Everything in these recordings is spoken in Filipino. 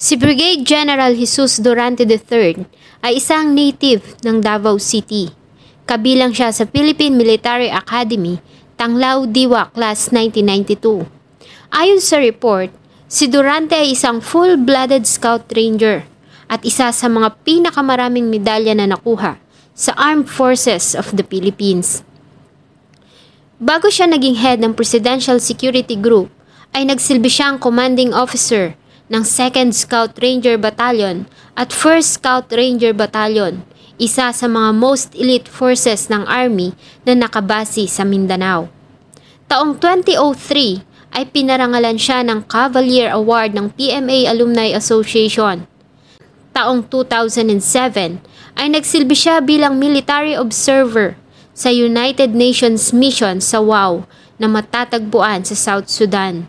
Si Brigade General Jesus Durante III ay isang native ng Davao City. Kabilang siya sa Philippine Military Academy, Tanglao Diwa Class 1992. Ayon sa report, si Durante ay isang full-blooded scout ranger at isa sa mga pinakamaraming medalya na nakuha sa Armed Forces of the Philippines. Bago siya naging head ng Presidential Security Group, ay nagsilbi siyang commanding officer ng 2nd Scout Ranger Battalion at 1st Scout Ranger Battalion, isa sa mga most elite forces ng Army na nakabasi sa Mindanao. Taong 2003 ay pinarangalan siya ng Cavalier Award ng PMA Alumni Association. Taong 2007 ay nagsilbi siya bilang military observer sa United Nations mission sa WOW na matatagpuan sa South Sudan.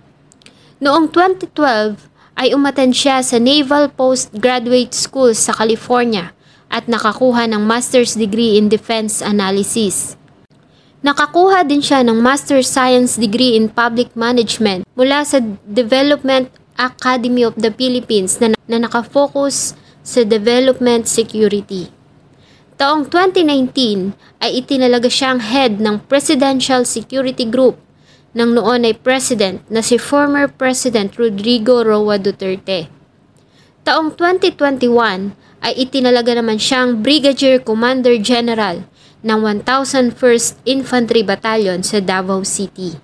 Noong 2012 ay umatan siya sa Naval Postgraduate School sa California at nakakuha ng Master's Degree in Defense Analysis. Nakakuha din siya ng Master Science Degree in Public Management mula sa Development Academy of the Philippines na, na nakafocus sa development security. Taong 2019 ay itinalaga siyang head ng Presidential Security Group ng noon ay president na si former President Rodrigo Roa Duterte. Taong 2021 ay itinalaga naman siyang Brigadier Commander General ng 1001st Infantry Battalion sa Davao City.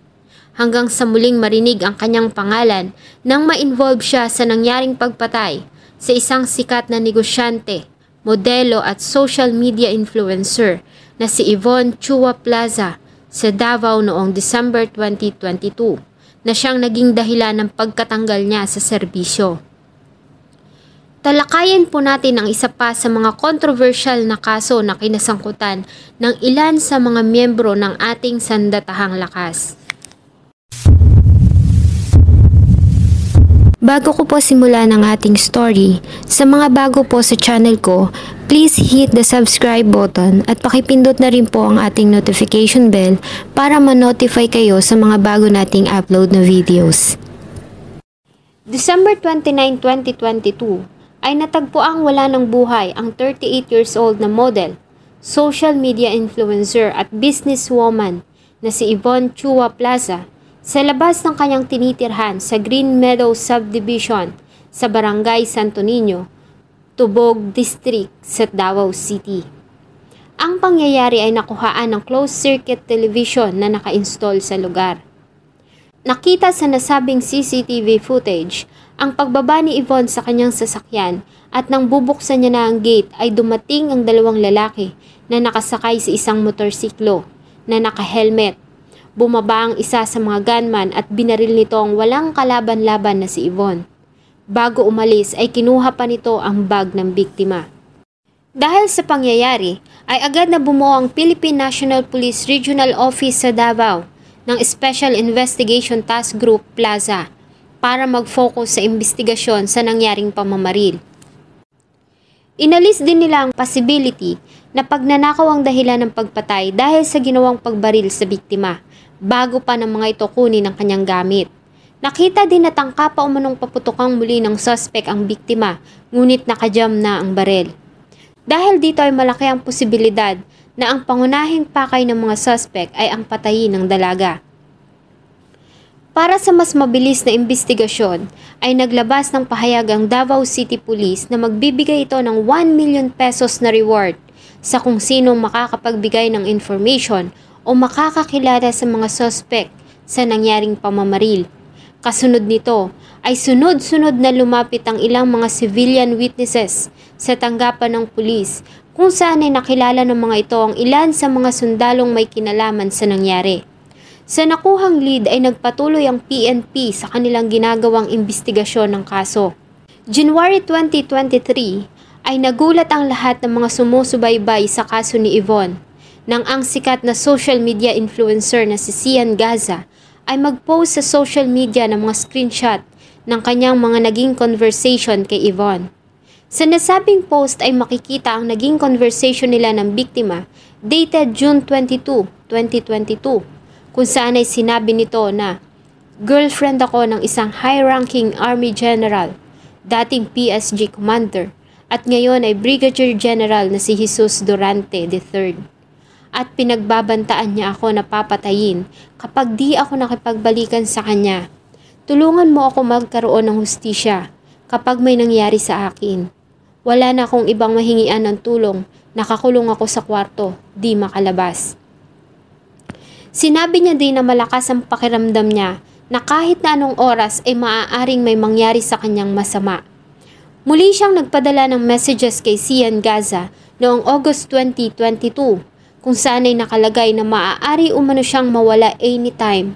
Hanggang sa muling marinig ang kanyang pangalan nang ma-involve siya sa nangyaring pagpatay sa isang sikat na negosyante, modelo at social media influencer na si Yvonne Chua Plaza sa Davao noong December 2022 na siyang naging dahilan ng pagkatanggal niya sa serbisyo. Talakayin po natin ang isa pa sa mga controversial na kaso na kinasangkutan ng ilan sa mga miyembro ng ating sandatahang lakas. Bago ko po simulan ang ating story, sa mga bago po sa channel ko, please hit the subscribe button at pakipindot na rin po ang ating notification bell para ma-notify kayo sa mga bago nating upload na videos. December 29, 2022 ay natagpo ang wala ng buhay ang 38 years old na model, social media influencer at businesswoman na si Yvonne Chua Plaza sa labas ng kanyang tinitirhan sa Green Meadow Subdivision sa Barangay Santo Niño, Tubog District sa Davao City. Ang pangyayari ay nakuhaan ng closed-circuit television na naka-install sa lugar. Nakita sa nasabing CCTV footage ang pagbaba ni Yvonne sa kanyang sasakyan at nang bubuksan niya na ang gate ay dumating ang dalawang lalaki na nakasakay sa isang motorsiklo na naka-helmet Bumaba ang isa sa mga gunman at binaril nito ang walang kalaban-laban na si Yvonne. Bago umalis ay kinuha pa nito ang bag ng biktima. Dahil sa pangyayari, ay agad na bumuo ang Philippine National Police Regional Office sa Davao ng Special Investigation Task Group Plaza para mag-focus sa investigasyon sa nangyaring pamamaril. Inalis din nila ang possibility na pagnanakaw ang dahilan ng pagpatay dahil sa ginawang pagbaril sa biktima bago pa ng mga ito kunin ang kanyang gamit. Nakita din na tangka pa umanong paputukang muli ng suspect ang biktima, ngunit nakajam na ang barel. Dahil dito ay malaki ang posibilidad na ang pangunahing pakay ng mga suspect ay ang patayin ng dalaga. Para sa mas mabilis na investigasyon, ay naglabas ng pahayag ang Davao City Police na magbibigay ito ng 1 million pesos na reward sa kung sinong makakapagbigay ng information o makakakilala sa mga suspect sa nangyaring pamamaril. Kasunod nito ay sunod-sunod na lumapit ang ilang mga civilian witnesses sa tanggapan ng pulis kung saan ay nakilala ng mga ito ang ilan sa mga sundalong may kinalaman sa nangyari. Sa nakuhang lead ay nagpatuloy ang PNP sa kanilang ginagawang investigasyon ng kaso. January 2023 ay nagulat ang lahat ng mga sumusubaybay sa kaso ni Yvonne nang ang sikat na social media influencer na si Sian Gaza ay mag-post sa social media ng mga screenshot ng kanyang mga naging conversation kay Yvonne. Sa nasabing post ay makikita ang naging conversation nila ng biktima dated June 22, 2022 kung saan ay sinabi nito na Girlfriend ako ng isang high-ranking army general. dating PSG commander, at ngayon ay Brigadier General na si Jesus Durante III. At pinagbabantaan niya ako na papatayin kapag di ako nakipagbalikan sa kanya. Tulungan mo ako magkaroon ng hustisya kapag may nangyari sa akin. Wala na akong ibang mahingian ng tulong, nakakulong ako sa kwarto, di makalabas. Sinabi niya din na malakas ang pakiramdam niya na kahit na anong oras ay maaaring may mangyari sa kanyang masama. Muli siyang nagpadala ng messages kay Sian Gaza noong August 2022 kung saan ay nakalagay na maaari umano siyang mawala anytime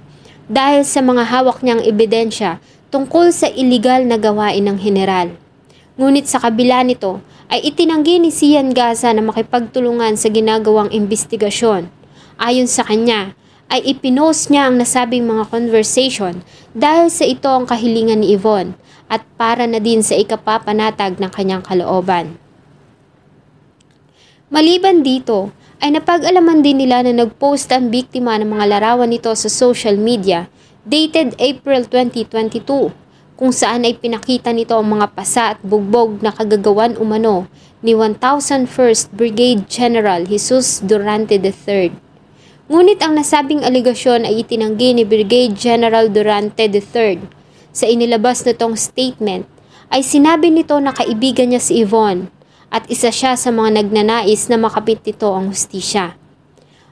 dahil sa mga hawak niyang ebidensya tungkol sa iligal na gawain ng general. Ngunit sa kabila nito ay itinanggi ni Sian Gaza na makipagtulungan sa ginagawang investigasyon. Ayon sa kanya, ay ipinost niya ang nasabing mga conversation dahil sa ito ang kahilingan ni Yvonne at para na din sa ikapapanatag ng kanyang kalooban. Maliban dito, ay napag-alaman din nila na nag-post ang biktima ng mga larawan nito sa social media dated April 2022 kung saan ay pinakita nito ang mga pasa at bugbog na kagagawan umano ni 1001st Brigade General Jesus Durante III. Ngunit ang nasabing aligasyon ay itinanggi ni Brigade General Durante III sa inilabas nitong statement ay sinabi nito na kaibigan niya si Yvonne at isa siya sa mga nagnanais na makapit nito ang hustisya.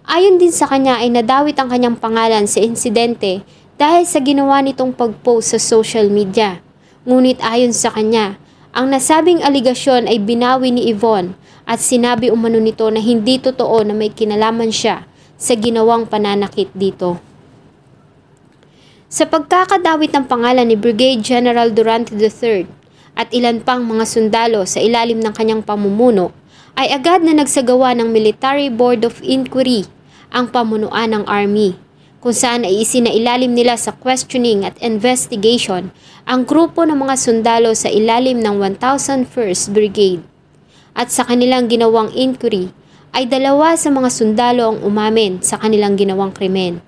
Ayon din sa kanya ay nadawit ang kanyang pangalan sa insidente dahil sa ginawa nitong pag-post sa social media. Ngunit ayon sa kanya, ang nasabing aligasyon ay binawi ni Yvonne at sinabi umano nito na hindi totoo na may kinalaman siya sa ginawang pananakit dito. Sa pagkakadawit ng pangalan ni Brigade General Durante III at ilan pang mga sundalo sa ilalim ng kanyang pamumuno, ay agad na nagsagawa ng Military Board of Inquiry ang pamunuan ng Army, kung saan ay isinailalim nila sa questioning at investigation ang grupo ng mga sundalo sa ilalim ng 1001st Brigade. At sa kanilang ginawang inquiry, ay dalawa sa mga sundalo ang umamin sa kanilang ginawang krimen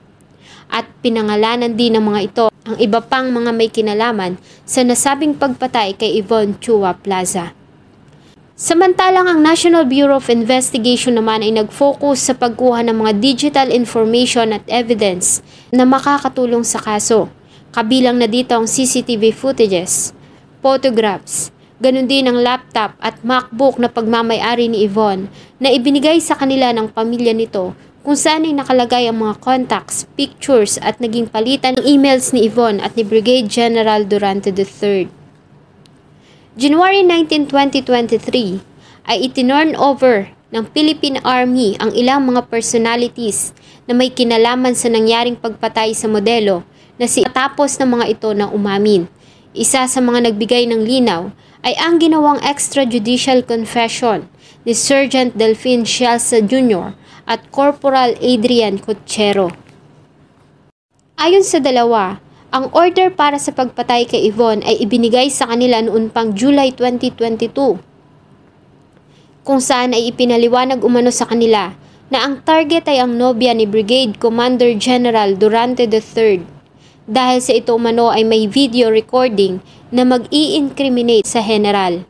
at pinangalanan din ng mga ito ang iba pang mga may kinalaman sa nasabing pagpatay kay Yvonne Chua Plaza. Samantalang ang National Bureau of Investigation naman ay nag-focus sa pagkuha ng mga digital information at evidence na makakatulong sa kaso. Kabilang na dito ang CCTV footages, photographs, ganun din ang laptop at MacBook na pagmamayari ni Yvonne na ibinigay sa kanila ng pamilya nito kung saan ay nakalagay ang mga contacts, pictures at naging palitan ng emails ni Yvonne at ni Brigade General Durante III. January 19, 2023 ay itinurn over ng Philippine Army ang ilang mga personalities na may kinalaman sa nangyaring pagpatay sa modelo na si tapos ng mga ito na umamin. Isa sa mga nagbigay ng linaw ay ang ginawang extrajudicial confession ni Sergeant Delphine Shelsa Jr at Corporal Adrian Cochero. Ayon sa dalawa, ang order para sa pagpatay kay Yvonne ay ibinigay sa kanila noon pang July 2022 kung saan ay ipinaliwanag umano sa kanila na ang target ay ang nobya ni Brigade Commander General Durante III dahil sa ito umano ay may video recording na mag-i-incriminate sa general.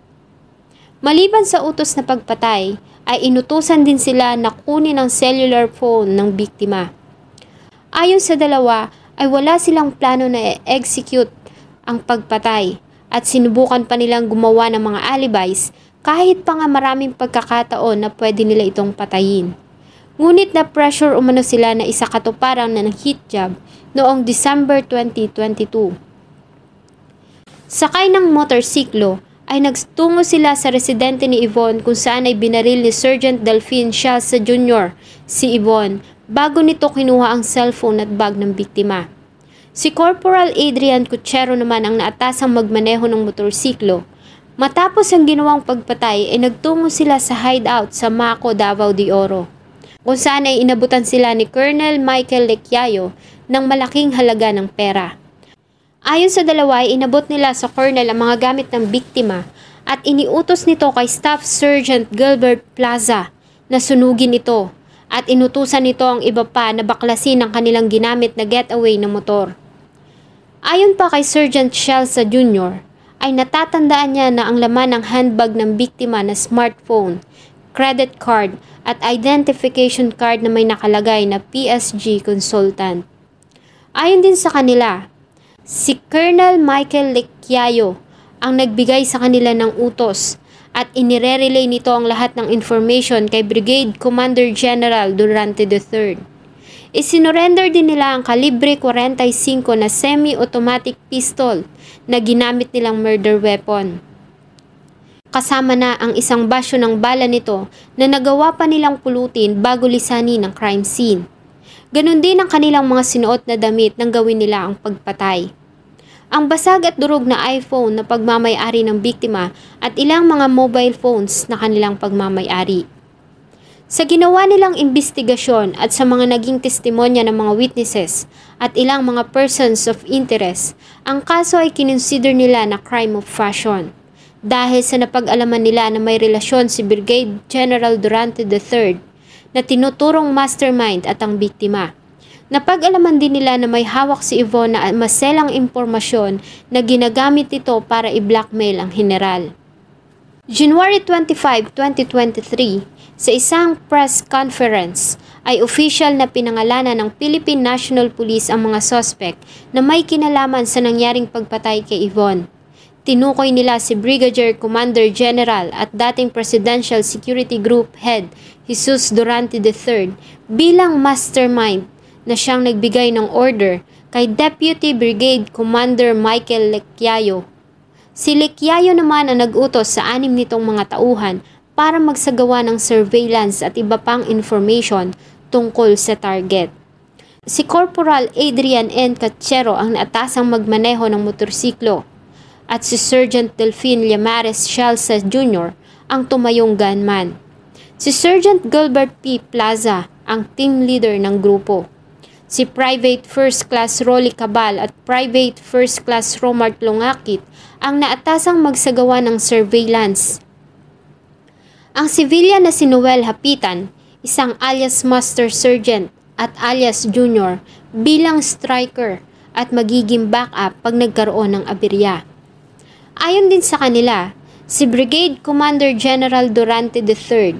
Maliban sa utos na pagpatay, ay inutusan din sila na kunin ang cellular phone ng biktima. Ayon sa dalawa, ay wala silang plano na execute ang pagpatay at sinubukan pa nilang gumawa ng mga alibis kahit pa nga maraming pagkakataon na pwede nila itong patayin. Ngunit na pressure umano sila na isa katuparan na ng hit job noong December 2022. Sakay ng motorsiklo ay nagtungo sila sa residente ni Yvonne kung saan ay binaril ni Sergeant Delphine Shalsa Jr. si Yvonne bago nito kinuha ang cellphone at bag ng biktima. Si Corporal Adrian Cuchero naman ang naatasang magmaneho ng motorsiklo. Matapos ang ginawang pagpatay ay nagtungo sila sa hideout sa Mako, Davao de Oro kung saan ay inabutan sila ni Colonel Michael Lecyayo ng malaking halaga ng pera. Ayon sa dalawa ay inabot nila sa colonel ang mga gamit ng biktima at iniutos nito kay Staff Sergeant Gilbert Plaza na sunugin ito at inutusan nito ang iba pa na baklasin ang kanilang ginamit na getaway na motor. Ayon pa kay Sergeant Shelsa Jr., ay natatandaan niya na ang laman ng handbag ng biktima na smartphone, credit card at identification card na may nakalagay na PSG consultant. Ayon din sa kanila, si Colonel Michael Lecquiayo ang nagbigay sa kanila ng utos at inire-relay nito ang lahat ng information kay Brigade Commander General Durante III. Isinorender din nila ang kalibre 45 na semi-automatic pistol na ginamit nilang murder weapon. Kasama na ang isang basyo ng bala nito na nagawa pa nilang pulutin bago lisanin ng crime scene. Ganon din ang kanilang mga sinuot na damit nang gawin nila ang pagpatay. Ang basag at durog na iPhone na pagmamayari ng biktima at ilang mga mobile phones na kanilang pagmamayari. Sa ginawa nilang investigasyon at sa mga naging testimonya ng mga witnesses at ilang mga persons of interest, ang kaso ay kinonsider nila na crime of fashion. Dahil sa napag-alaman nila na may relasyon si Brigade General Durante III na tinuturong mastermind at ang biktima. Napag-alaman din nila na may hawak si Yvonne na maselang impormasyon na ginagamit ito para i-blackmail ang general. January 25, 2023, sa isang press conference, ay official na pinangalanan ng Philippine National Police ang mga suspect na may kinalaman sa nangyaring pagpatay kay Yvonne. Tinukoy nila si Brigadier Commander General at dating Presidential Security Group Head Jesus Durante III bilang mastermind na siyang nagbigay ng order kay Deputy Brigade Commander Michael Lecquiayo Si Lecquiayo naman ang nag-utos sa anim nitong mga tauhan para magsagawa ng surveillance at iba pang information tungkol sa target. Si Corporal Adrian N. Cachero ang naatasang magmaneho ng motorsiklo at si Sergeant Delphine Llamares Shalsa Jr. ang tumayong gunman. Si Sergeant Gilbert P. Plaza ang team leader ng grupo. Si Private First Class Rolly Cabal at Private First Class Romart Longakit ang naatasang magsagawa ng surveillance. Ang civilian na si Noel Hapitan, isang alias Master Sergeant at alias Junior bilang striker at magiging backup pag nagkaroon ng aberya. Ayon din sa kanila, si Brigade Commander General Durante III,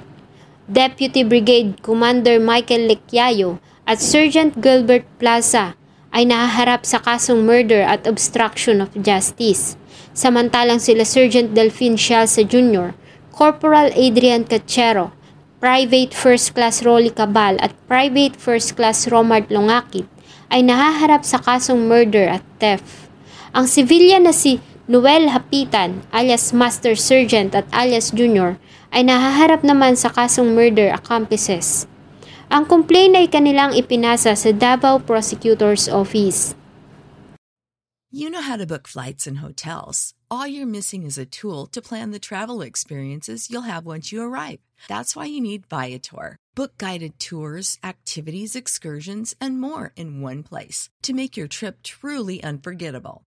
Deputy Brigade Commander Michael Lecquiayo at Sergeant Gilbert Plaza ay nahaharap sa kasong murder at obstruction of justice. Samantalang sila Sergeant Delphine Shalsa Jr., Corporal Adrian Cachero, Private First Class Rolly Cabal at Private First Class Romart Longakit ay nahaharap sa kasong murder at theft. Ang civilian na si Noel Hapitan alias Master Sergeant at alias Junior ay nahaharap naman sa kasong murder accomplices. Ang complaint ay kanilang ipinasa sa Davao Prosecutor's Office. You know how to book flights and hotels. All you're missing is a tool to plan the travel experiences you'll have once you arrive. That's why you need Viator. Book guided tours, activities, excursions, and more in one place to make your trip truly unforgettable.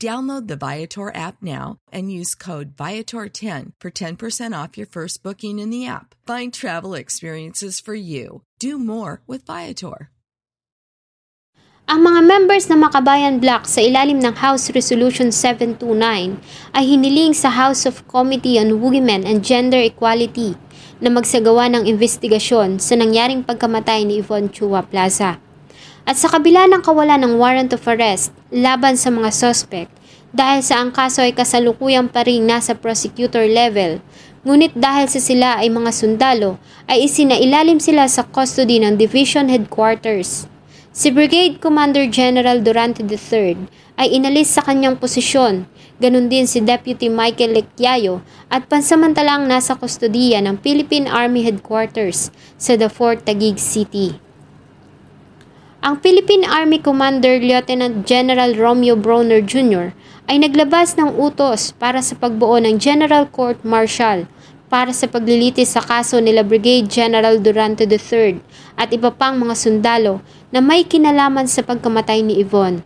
Download the Viator app now and use code Viator10 for 10% off your first booking in the app. Find travel experiences for you. Do more with Viator. Ang mga members ng Makabayan Block sa ilalim ng House Resolution 729 ay hiniling sa House of Committee on Women and Gender Equality na magsagawa ng investigasyon sa nangyaring pagkamatay ni Yvonne Chua Plaza. At sa kabila ng kawalan ng warrant of arrest laban sa mga suspect, dahil sa ang kaso ay kasalukuyang pa rin nasa prosecutor level, ngunit dahil sa sila ay mga sundalo, ay isinailalim sila sa custody ng Division Headquarters. Si Brigade Commander General Durante III ay inalis sa kanyang posisyon, ganun din si Deputy Michael Lecquiayo at pansamantalang nasa kustodiya ng Philippine Army Headquarters sa Fort Taguig City. Ang Philippine Army Commander Lieutenant General Romeo Bronner Jr. ay naglabas ng utos para sa pagbuo ng General Court Martial para sa paglilitis sa kaso nila Brigade General Durante III at iba pang mga sundalo na may kinalaman sa pagkamatay ni Yvonne.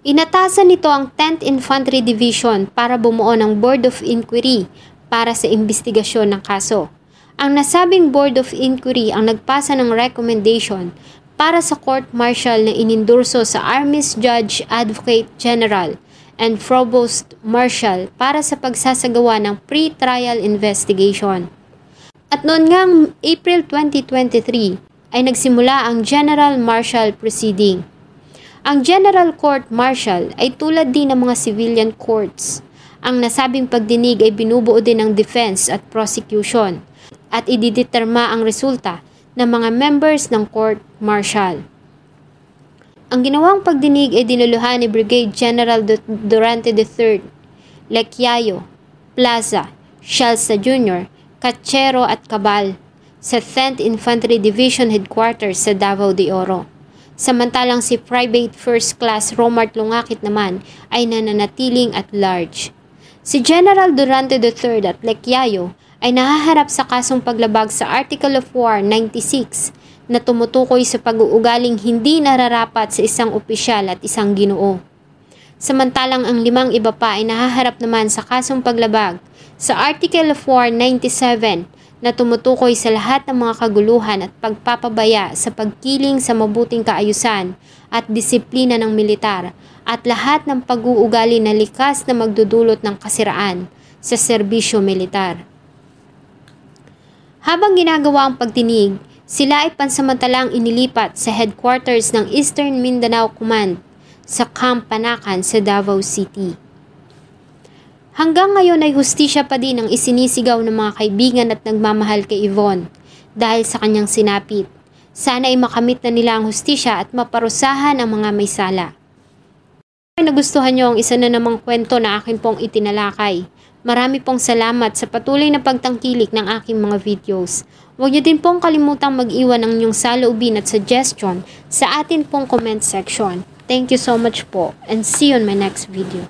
Inatasan nito ang 10th Infantry Division para bumuo ng Board of Inquiry para sa investigasyon ng kaso. Ang nasabing Board of Inquiry ang nagpasa ng recommendation para sa court-martial na inindurso sa Army's Judge Advocate General and Provost Marshal para sa pagsasagawa ng pre-trial investigation. At noon ngang April 2023 ay nagsimula ang General Marshal Proceeding. Ang General Court Martial ay tulad din ng mga civilian courts. Ang nasabing pagdinig ay binubuo din ng defense at prosecution at idideterma ang resulta ng mga members ng court martial. Ang ginawang pagdinig ay dinuluhan ni Brigade General Durante III, Lecyayo, Plaza, Shalsa Jr., Cachero at Cabal sa 10th Infantry Division Headquarters sa Davao de Oro. Samantalang si Private First Class Romart Lungakit naman ay nananatiling at large. Si General Durante III at Lecyayo ay nahaharap sa kasong paglabag sa Article of War 96 na tumutukoy sa pag-uugaling hindi nararapat sa isang opisyal at isang ginoo. Samantalang ang limang iba pa ay nahaharap naman sa kasong paglabag sa Article of War 97 na tumutukoy sa lahat ng mga kaguluhan at pagpapabaya sa pagkiling sa mabuting kaayusan at disiplina ng militar at lahat ng pag-uugali na likas na magdudulot ng kasiraan sa serbisyo militar. Habang ginagawa ang pagtinig, sila ay pansamantalang inilipat sa headquarters ng Eastern Mindanao Command sa Camp Panakan sa Davao City. Hanggang ngayon ay hustisya pa din ang isinisigaw ng mga kaibigan at nagmamahal kay Yvonne dahil sa kanyang sinapit. Sana ay makamit na nila ang hustisya at maparusahan ang mga may sala. Nagustuhan nyo ang isa na namang kwento na akin pong itinalakay, Marami pong salamat sa patuloy na pagtangkilik ng aking mga videos. Huwag niyo din pong kalimutang mag-iwan ng inyong saloobin at suggestion sa atin pong comment section. Thank you so much po and see you on my next video.